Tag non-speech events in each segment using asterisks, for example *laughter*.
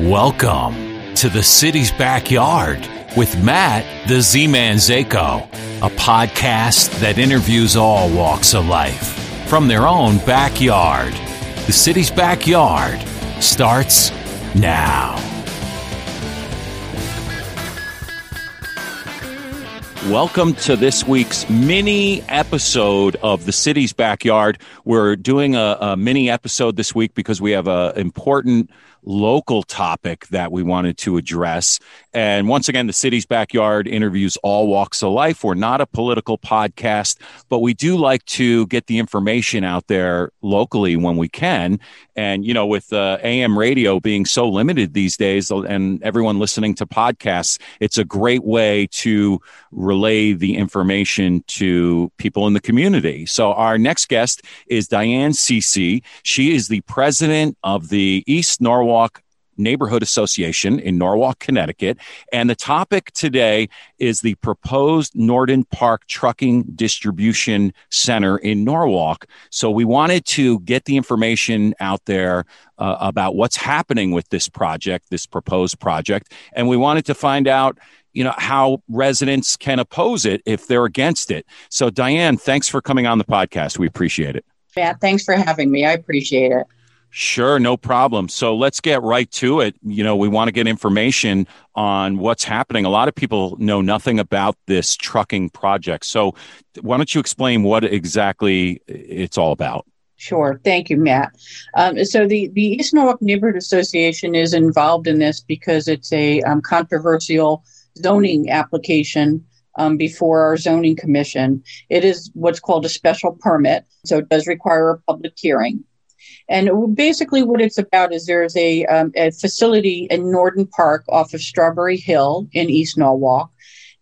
Welcome to the city's backyard with Matt, the Z Man Zako, a podcast that interviews all walks of life from their own backyard. The city's backyard starts now. Welcome to this week's mini episode of the city's backyard. We're doing a, a mini episode this week because we have an important local topic that we wanted to address. And once again, the city's backyard interviews all walks of life. We're not a political podcast, but we do like to get the information out there locally when we can. And, you know, with uh, AM radio being so limited these days and everyone listening to podcasts, it's a great way to relay the information to people in the community. So our next guest is Diane Cece. She is the president of the East Norwalk Neighborhood Association in Norwalk, Connecticut. And the topic today is the proposed Norden Park Trucking Distribution Center in Norwalk. So we wanted to get the information out there uh, about what's happening with this project, this proposed project. And we wanted to find out you know how residents can oppose it if they're against it so diane thanks for coming on the podcast we appreciate it matt thanks for having me i appreciate it Sure, no problem. So let's get right to it. You know, we want to get information on what's happening. A lot of people know nothing about this trucking project. So why don't you explain what exactly it's all about? Sure. Thank you, Matt. Um, so the, the East Norwalk Neighborhood Association is involved in this because it's a um, controversial zoning application um, before our zoning commission. It is what's called a special permit, so it does require a public hearing. And basically, what it's about is there's a, um, a facility in Norden Park off of Strawberry Hill in East Norwalk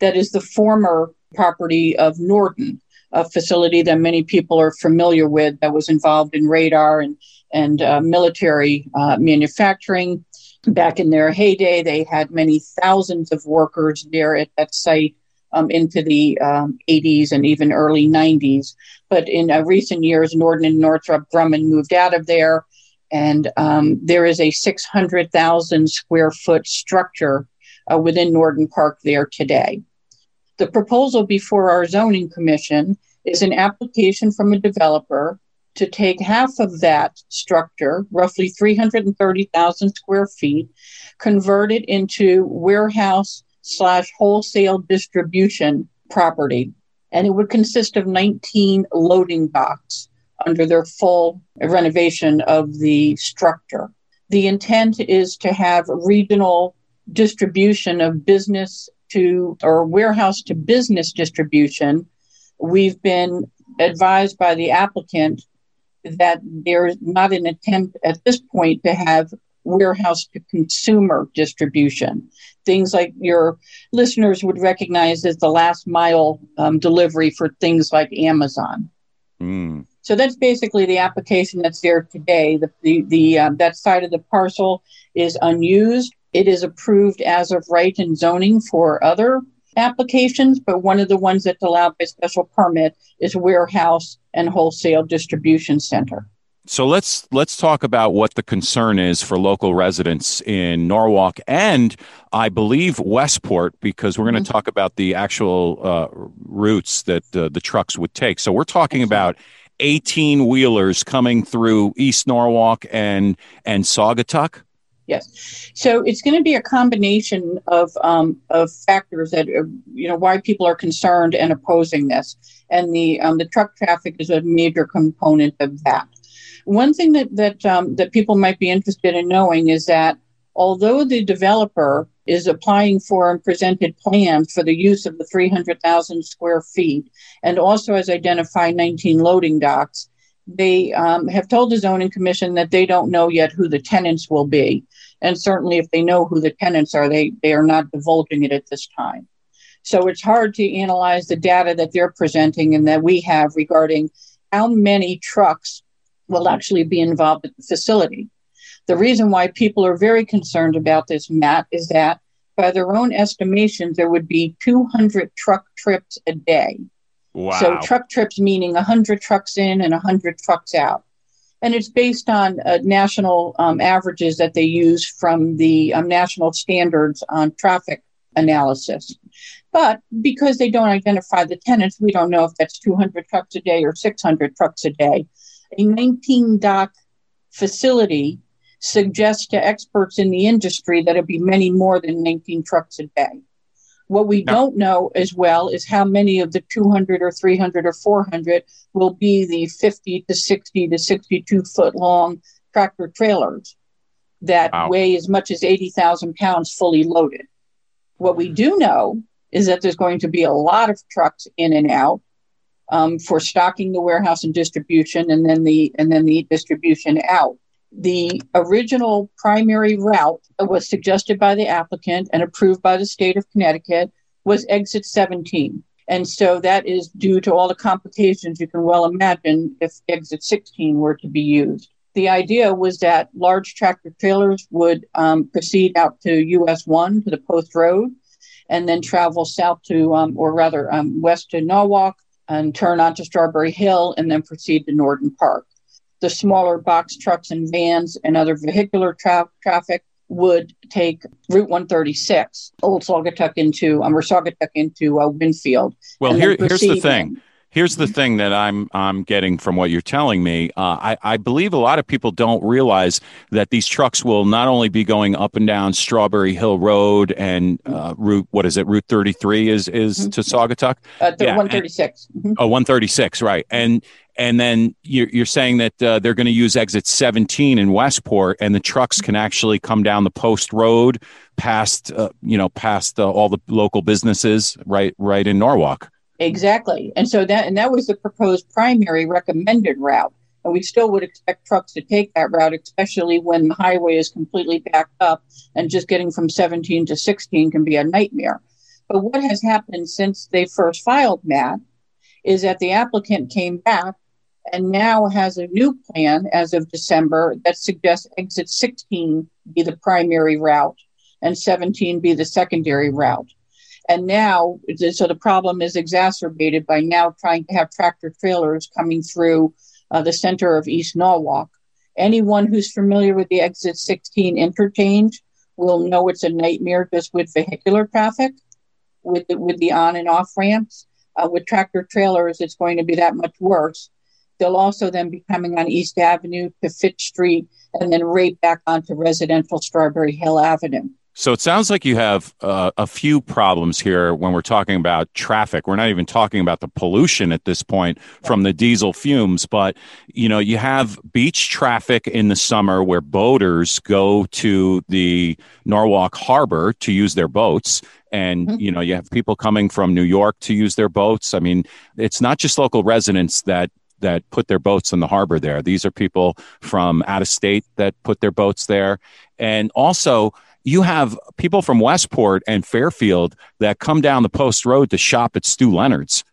that is the former property of Norden, a facility that many people are familiar with that was involved in radar and, and uh, military uh, manufacturing. Back in their heyday, they had many thousands of workers there at that site um, into the um, 80s and even early 90s. But in uh, recent years, Norden and Northrop Grumman moved out of there, and um, there is a 600,000 square foot structure uh, within Norden Park there today. The proposal before our zoning commission is an application from a developer to take half of that structure, roughly 330,000 square feet, convert it into warehouse slash wholesale distribution property. And it would consist of 19 loading docks under their full renovation of the structure. The intent is to have regional distribution of business to or warehouse to business distribution. We've been advised by the applicant that there's not an attempt at this point to have warehouse to consumer distribution. Things like your listeners would recognize as the last mile um, delivery for things like Amazon. Mm. So that's basically the application that's there today. The, the, the um, that side of the parcel is unused. It is approved as of right in zoning for other applications, but one of the ones that's allowed by special permit is warehouse and wholesale distribution center. So let's let's talk about what the concern is for local residents in Norwalk and I believe Westport because we're going to mm-hmm. talk about the actual uh, routes that uh, the trucks would take. So we're talking about 18 wheelers coming through East Norwalk and and Saugatuck. Yes, so it's going to be a combination of um, of factors that uh, you know why people are concerned and opposing this, and the um, the truck traffic is a major component of that. One thing that that um, that people might be interested in knowing is that although the developer is applying for and presented plans for the use of the 300,000 square feet and also has identified 19 loading docks, they um, have told the zoning commission that they don't know yet who the tenants will be. And certainly, if they know who the tenants are, they, they are not divulging it at this time. So it's hard to analyze the data that they're presenting and that we have regarding how many trucks will actually be involved at the facility. The reason why people are very concerned about this, Matt, is that by their own estimations, there would be 200 truck trips a day. Wow. So truck trips meaning 100 trucks in and 100 trucks out. and it's based on uh, national um, averages that they use from the um, national standards on traffic analysis. But because they don't identify the tenants, we don't know if that's 200 trucks a day or 600 trucks a day. A 19 dock facility suggests to experts in the industry that it'd be many more than 19 trucks a day. What we no. don't know as well is how many of the 200 or 300 or 400 will be the 50 to 60 to 62 foot long tractor trailers that wow. weigh as much as 80,000 pounds fully loaded. What we mm-hmm. do know is that there's going to be a lot of trucks in and out um, for stocking the warehouse and distribution, and then the and then the distribution out. The original primary route that was suggested by the applicant and approved by the state of Connecticut was exit 17. And so that is due to all the complications you can well imagine if exit 16 were to be used. The idea was that large tractor trailers would um, proceed out to US 1 to the Post Road and then travel south to, um, or rather um, west to Norwalk and turn onto Strawberry Hill and then proceed to Norden Park. The smaller box trucks and vans and other vehicular tra- traffic would take Route 136, Old Saugatuck into, um, or Saugatuck into uh, Winfield. Well, here, here's the thing. Here's the thing that I'm I'm getting from what you're telling me. Uh, I, I believe a lot of people don't realize that these trucks will not only be going up and down Strawberry Hill Road and uh, Route what is it Route 33 is is mm-hmm. to Saugatuck. Uh, yeah, 136. And, mm-hmm. Oh, 136, right? And and then you're, you're saying that uh, they're going to use exit 17 in Westport, and the trucks can actually come down the post road past, uh, you know, past uh, all the local businesses, right, right in Norwalk. Exactly. And so that and that was the proposed primary recommended route. And we still would expect trucks to take that route, especially when the highway is completely backed up and just getting from 17 to 16 can be a nightmare. But what has happened since they first filed Matt is that the applicant came back and now has a new plan as of December that suggests exit 16 be the primary route and 17 be the secondary route. And now, so the problem is exacerbated by now trying to have tractor trailers coming through uh, the center of East Norwalk. Anyone who's familiar with the exit 16 interchange will know it's a nightmare just with vehicular traffic, with the, with the on and off ramps. Uh, with tractor trailers, it's going to be that much worse. They'll also then be coming on East Avenue to Fitch Street and then right back onto residential Strawberry Hill Avenue. So it sounds like you have uh, a few problems here when we're talking about traffic. We're not even talking about the pollution at this point from the diesel fumes, but you know, you have beach traffic in the summer where boaters go to the Norwalk Harbor to use their boats. And, mm-hmm. you know, you have people coming from New York to use their boats. I mean, it's not just local residents that that put their boats in the harbor there. These are people from out of state that put their boats there. And also, you have people from Westport and Fairfield that come down the post road to shop at Stew Leonard's.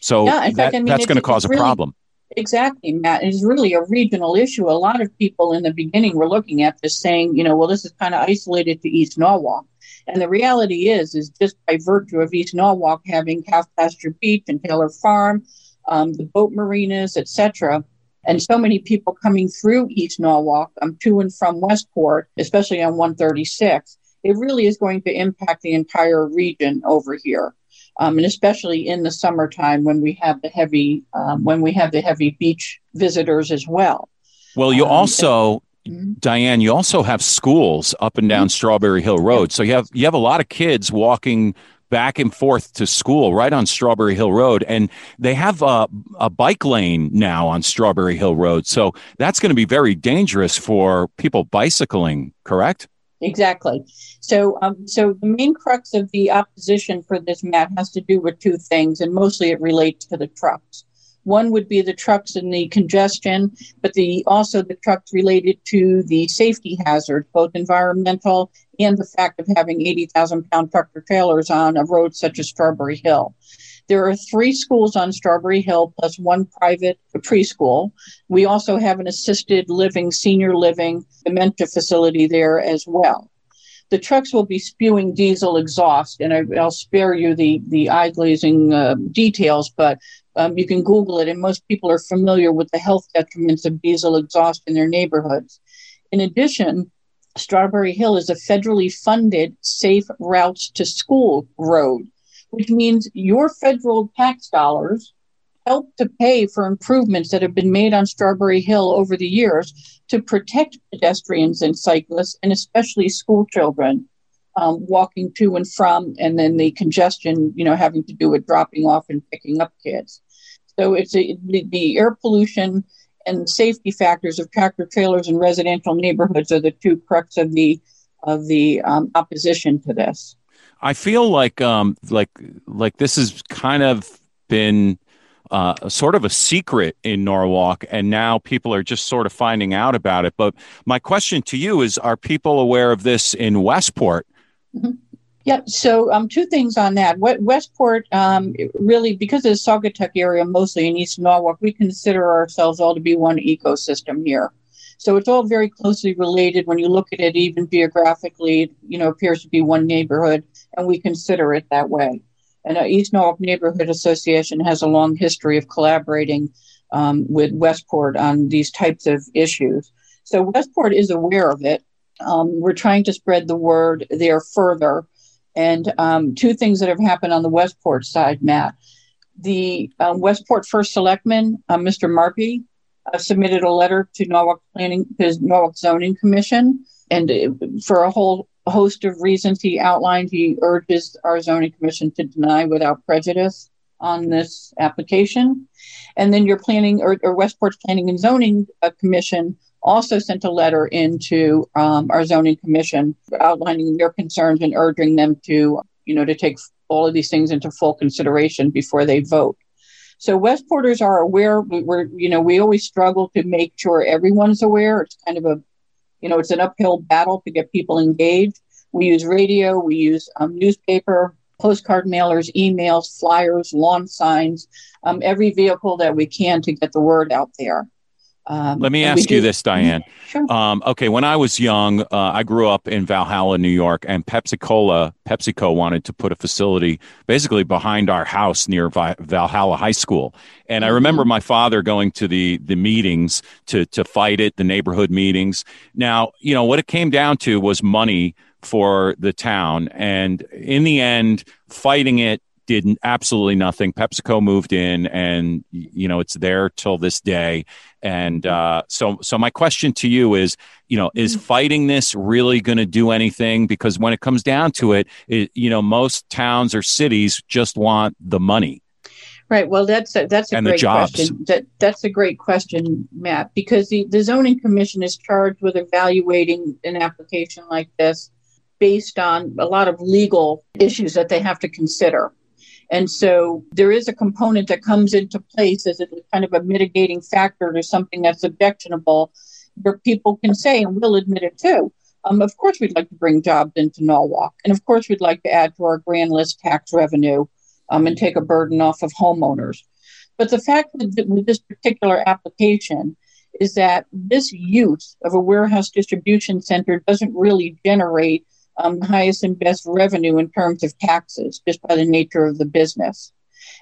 So yeah, that, fact, I mean, that's going to cause a really, problem. Exactly, Matt. It's really a regional issue. A lot of people in the beginning were looking at this saying, you know, well, this is kind of isolated to East Norwalk. And the reality is, is just by virtue of East Norwalk having Calf Pasture Beach and Taylor Farm, um, the boat marinas, etc., and so many people coming through East Norwalk um, to and from Westport, especially on 136, it really is going to impact the entire region over here. Um, and especially in the summertime when we have the heavy um, when we have the heavy beach visitors as well. Well, you um, also Mm-hmm. Diane, you also have schools up and down mm-hmm. Strawberry Hill Road. So you have you have a lot of kids walking back and forth to school right on Strawberry Hill Road. And they have a, a bike lane now on Strawberry Hill Road. So that's going to be very dangerous for people bicycling, correct? Exactly. So, um, so the main crux of the opposition for this Matt has to do with two things, and mostly it relates to the trucks. One would be the trucks and the congestion, but the also the trucks related to the safety hazard, both environmental and the fact of having 80,000 pound tractor trailers on a road such as Strawberry Hill. There are three schools on Strawberry Hill plus one private preschool. We also have an assisted living, senior living, dementia facility there as well. The trucks will be spewing diesel exhaust, and I, will spare you the, the eye glazing uh, details, but Um, you can Google it, and most people are familiar with the health detriments of diesel exhaust in their neighborhoods. In addition, Strawberry Hill is a federally funded safe routes to school road, which means your federal tax dollars help to pay for improvements that have been made on Strawberry Hill over the years to protect pedestrians and cyclists, and especially school children um, walking to and from, and then the congestion, you know, having to do with dropping off and picking up kids. So it's a, the, the air pollution and safety factors of tractor trailers in residential neighborhoods are the two crux of the of the um, opposition to this. I feel like um, like like this has kind of been uh, sort of a secret in Norwalk, and now people are just sort of finding out about it. But my question to you is: Are people aware of this in Westport? Mm-hmm. Yeah, so um, two things on that. Westport um, really, because of the Saugatuck area mostly in East Norwalk, we consider ourselves all to be one ecosystem here. So it's all very closely related. When you look at it, even geographically, you know, appears to be one neighborhood, and we consider it that way. And uh, East Norwalk Neighborhood Association has a long history of collaborating um, with Westport on these types of issues. So Westport is aware of it. Um, we're trying to spread the word there further and um, two things that have happened on the Westport side, Matt. The um, Westport First Selectman, uh, Mr. Marpe, uh, submitted a letter to Norwalk Planning, his Norwalk Zoning Commission, and uh, for a whole host of reasons he outlined, he urges our zoning commission to deny without prejudice on this application. And then your planning or, or Westport's Planning and Zoning uh, Commission also sent a letter into um, our zoning commission outlining their concerns and urging them to, you know, to take all of these things into full consideration before they vote. So Westporters are aware. We're, you know, we always struggle to make sure everyone's aware. It's kind of a, you know, it's an uphill battle to get people engaged. We use radio, we use um, newspaper, postcard mailers, emails, flyers, lawn signs, um, every vehicle that we can to get the word out there. Um, Let me ask you this, *laughs* Diane. Sure. Um, okay, when I was young, uh, I grew up in Valhalla, New York, and Pepsi Cola, PepsiCo wanted to put a facility basically behind our house near Vi- Valhalla High School. And I mm-hmm. remember my father going to the the meetings to to fight it, the neighborhood meetings. Now, you know what it came down to was money for the town, and in the end, fighting it did absolutely nothing. PepsiCo moved in, and you know it's there till this day. And uh, so, so my question to you is, you know, is mm-hmm. fighting this really going to do anything? Because when it comes down to it, it, you know, most towns or cities just want the money. Right. Well, that's a, that's a and great question. That that's a great question, Matt, because the, the zoning commission is charged with evaluating an application like this based on a lot of legal issues that they have to consider. And so there is a component that comes into place as a kind of a mitigating factor to something that's objectionable, where people can say, and we'll admit it too. Um, of course, we'd like to bring jobs into Norwalk. And of course, we'd like to add to our grand list tax revenue um, and take a burden off of homeowners. But the fact with, with this particular application is that this use of a warehouse distribution center doesn't really generate um, highest and best revenue in terms of taxes just by the nature of the business.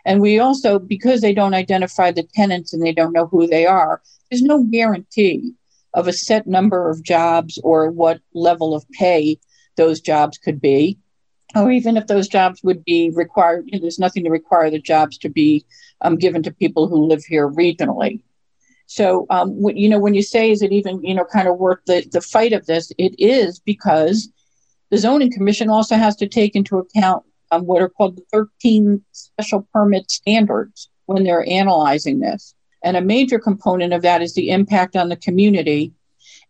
And we also, because they don't identify the tenants and they don't know who they are, there's no guarantee of a set number of jobs or what level of pay those jobs could be. Or even if those jobs would be required, you know, there's nothing to require the jobs to be um, given to people who live here regionally. So, um, you know, when you say, is it even, you know, kind of worth the, the fight of this? It is because the zoning commission also has to take into account um, what are called the 13 special permit standards when they're analyzing this. And a major component of that is the impact on the community,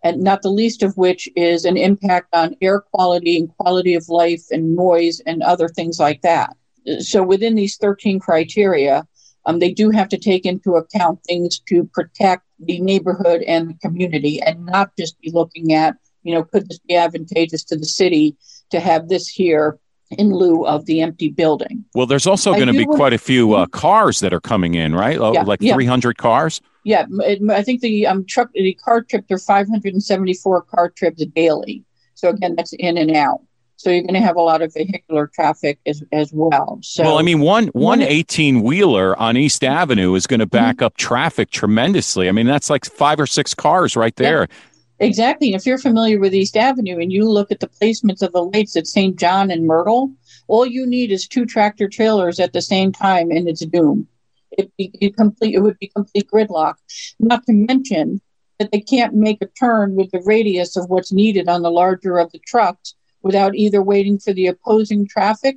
and not the least of which is an impact on air quality and quality of life and noise and other things like that. So, within these 13 criteria, um, they do have to take into account things to protect the neighborhood and the community and not just be looking at you know, could this be advantageous to the city to have this here in lieu of the empty building? Well, there's also going to be quite a few uh, cars that are coming in, right? Yeah, like yeah. 300 cars. Yeah, it, I think the um, truck, the car trip, there are 574 car trips daily. So again, that's in and out. So you're going to have a lot of vehicular traffic as, as well. So, well, I mean, one one 18 wheeler on East Avenue is going to back mm-hmm. up traffic tremendously. I mean, that's like five or six cars right there. Yeah, exactly. And if you're familiar with East Avenue and you look at the placements of the lights at St. John and Myrtle, all you need is two tractor trailers at the same time, and it's doom. It be complete. It would be complete gridlock. Not to mention that they can't make a turn with the radius of what's needed on the larger of the trucks without either waiting for the opposing traffic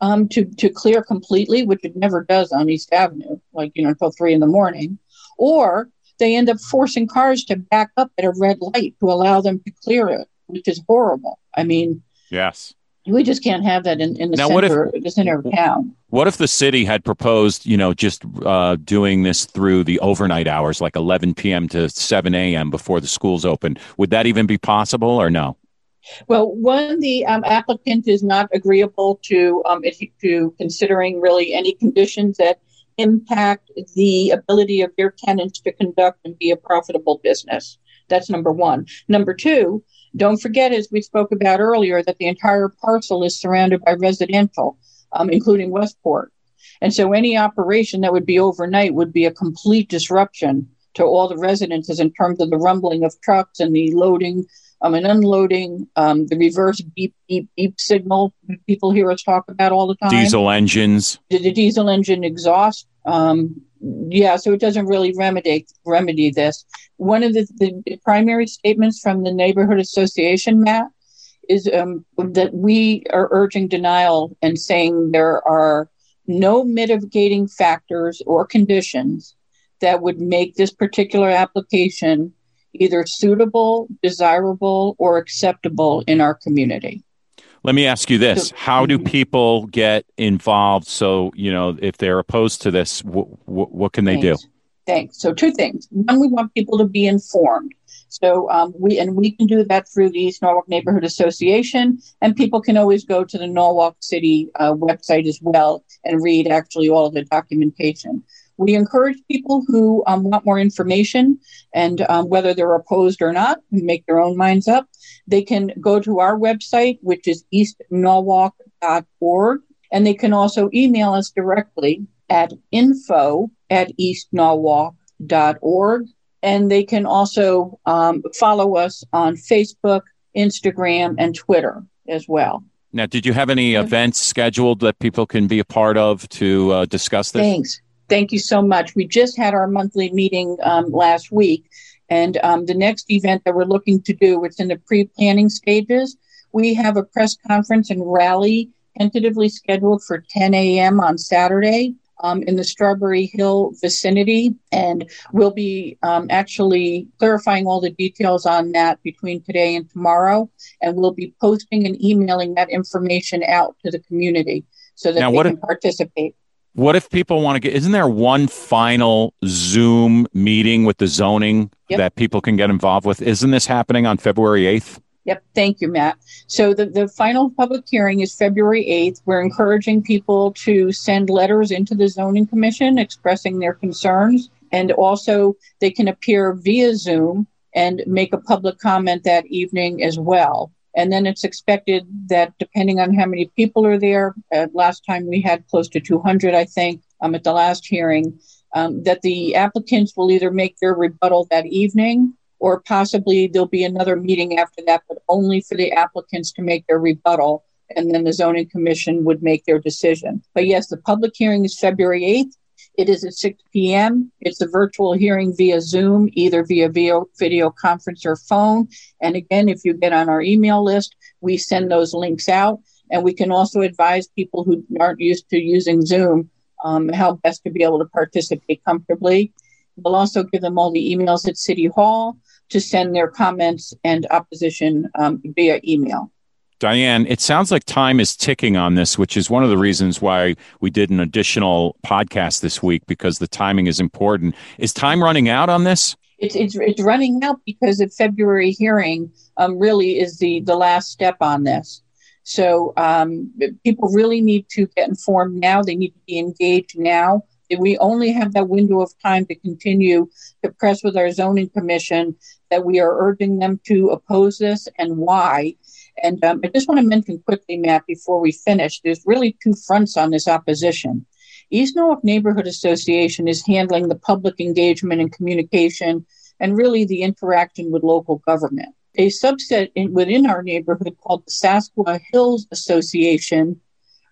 um, to, to clear completely, which it never does on East Avenue, like, you know, until three in the morning, or they end up forcing cars to back up at a red light to allow them to clear it, which is horrible. I mean, yes. We just can't have that in, in the now, center, if, the center of town. What if the city had proposed, you know, just uh, doing this through the overnight hours, like 11 p.m. to 7 a.m. before the schools open? Would that even be possible or no? Well, one, the um, applicant is not agreeable to um, to considering really any conditions that impact the ability of your tenants to conduct and be a profitable business. That's number one. Number two, don't forget, as we spoke about earlier, that the entire parcel is surrounded by residential, um, including Westport. And so any operation that would be overnight would be a complete disruption to all the residences in terms of the rumbling of trucks and the loading um, and unloading, um, the reverse beep, beep, beep signal people hear us talk about all the time. Diesel engines. The, the diesel engine exhaust. Um, yeah, so it doesn't really remedy remedy this. One of the, the primary statements from the neighborhood association, Matt, is um, that we are urging denial and saying there are no mitigating factors or conditions that would make this particular application either suitable, desirable, or acceptable in our community. Let me ask you this: How do mm-hmm. people get involved? So, you know, if they're opposed to this, w- w- what can they Thanks. do? Thanks. So, two things. One, we want people to be informed. So, um, we and we can do that through the East Norwalk Neighborhood Association, and people can always go to the Norwalk City uh, website as well and read actually all the documentation. We encourage people who um, want more information and um, whether they're opposed or not, make their own minds up. They can go to our website, which is eastnorwalk.org, and they can also email us directly at info at eastnorwalk.org. And they can also um, follow us on Facebook, Instagram, and Twitter as well. Now, did you have any events scheduled that people can be a part of to uh, discuss this? Thanks. Thank you so much. We just had our monthly meeting um, last week, and um, the next event that we're looking to do, it's in the pre planning stages. We have a press conference and rally tentatively scheduled for 10 a.m. on Saturday. Um, in the Strawberry Hill vicinity, and we'll be um, actually clarifying all the details on that between today and tomorrow. And we'll be posting and emailing that information out to the community so that now, they can participate. What if people want to get? Isn't there one final Zoom meeting with the zoning yep. that people can get involved with? Isn't this happening on February eighth? Yep. Thank you, Matt. So the, the final public hearing is February 8th. We're encouraging people to send letters into the zoning commission expressing their concerns. And also they can appear via Zoom and make a public comment that evening as well. And then it's expected that depending on how many people are there, uh, last time we had close to 200, I think, um, at the last hearing, um, that the applicants will either make their rebuttal that evening or possibly there'll be another meeting after that, but only for the applicants to make their rebuttal. And then the zoning commission would make their decision. But yes, the public hearing is February 8th. It is at 6 p.m. It's a virtual hearing via Zoom, either via video, video conference or phone. And again, if you get on our email list, we send those links out. And we can also advise people who aren't used to using Zoom um, how best to be able to participate comfortably. We'll also give them all the emails at City Hall to send their comments and opposition um, via email. Diane, it sounds like time is ticking on this, which is one of the reasons why we did an additional podcast this week because the timing is important. Is time running out on this? It's it's, it's running out because the February hearing um, really is the the last step on this. So um, people really need to get informed now. They need to be engaged now. We only have that window of time to continue to press with our zoning commission that we are urging them to oppose this and why And um, I just want to mention quickly, Matt, before we finish, there's really two fronts on this opposition. East Norwalk Neighborhood Association is handling the public engagement and communication and really the interaction with local government. A subset in, within our neighborhood called the Sasqua Hills Association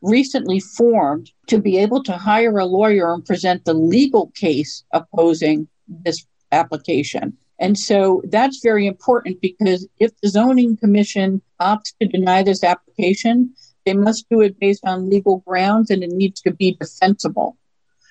recently formed to be able to hire a lawyer and present the legal case opposing this application. And so that's very important because if the zoning commission opts to deny this application, they must do it based on legal grounds and it needs to be defensible.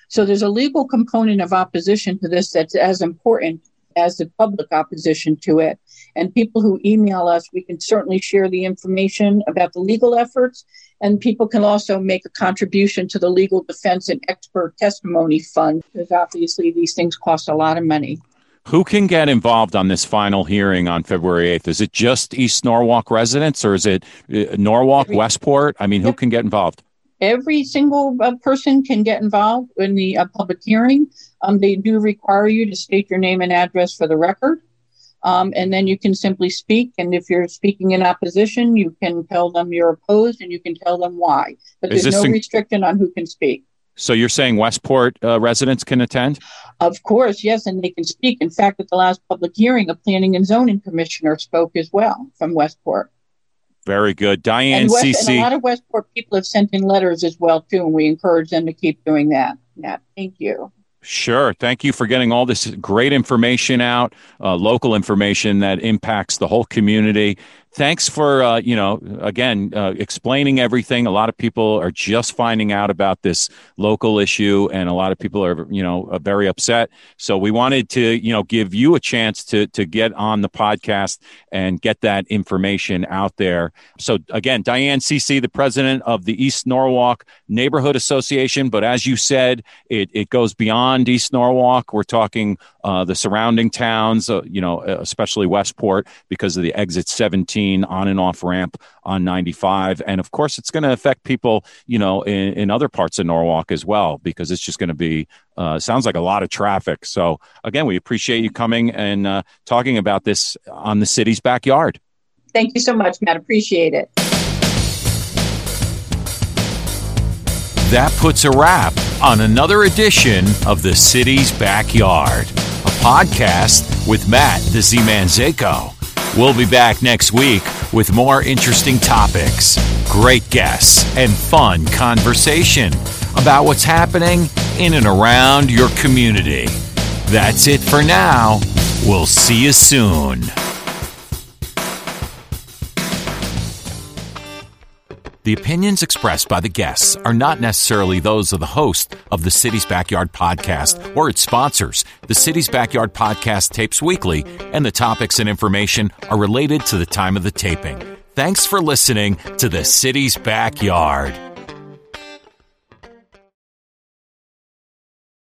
So there's a legal component of opposition to this that's as important as the public opposition to it. And people who email us, we can certainly share the information about the legal efforts. And people can also make a contribution to the legal defense and expert testimony fund, because obviously these things cost a lot of money. Who can get involved on this final hearing on February 8th? Is it just East Norwalk residents or is it uh, Norwalk, Every, Westport? I mean, who can get involved? Every single uh, person can get involved in the uh, public hearing. Um, they do require you to state your name and address for the record. Um, and then you can simply speak. And if you're speaking in opposition, you can tell them you're opposed and you can tell them why. But there's no in- restriction on who can speak. So you're saying Westport uh, residents can attend? Of course, yes, and they can speak. In fact, at the last public hearing, a planning and zoning commissioner spoke as well from Westport. Very good, Diane and West, Cece. And a lot of Westport people have sent in letters as well too, and we encourage them to keep doing that. Yeah, thank you. Sure. Thank you for getting all this great information out, uh, local information that impacts the whole community thanks for uh, you know again uh, explaining everything. A lot of people are just finding out about this local issue and a lot of people are you know uh, very upset. So we wanted to you know give you a chance to to get on the podcast and get that information out there. So again diane cece the president of the east norwalk neighborhood association. But as you said it, it goes beyond east norwalk. We're talking uh, the surrounding towns uh, you know especially westport because of the exit 17 on and off ramp on 95. And of course, it's going to affect people, you know, in, in, other parts of Norwalk as well, because it's just going to be, uh, sounds like a lot of traffic. So again, we appreciate you coming and uh, talking about this on the city's backyard. Thank you so much, Matt. Appreciate it. That puts a wrap on another edition of The City's Backyard, a podcast with Matt the Z Man Zako. We'll be back next week with more interesting topics, great guests, and fun conversation about what's happening in and around your community. That's it for now. We'll see you soon. The opinions expressed by the guests are not necessarily those of the host of the City's Backyard podcast or its sponsors. The City's Backyard podcast tapes weekly, and the topics and information are related to the time of the taping. Thanks for listening to the City's Backyard.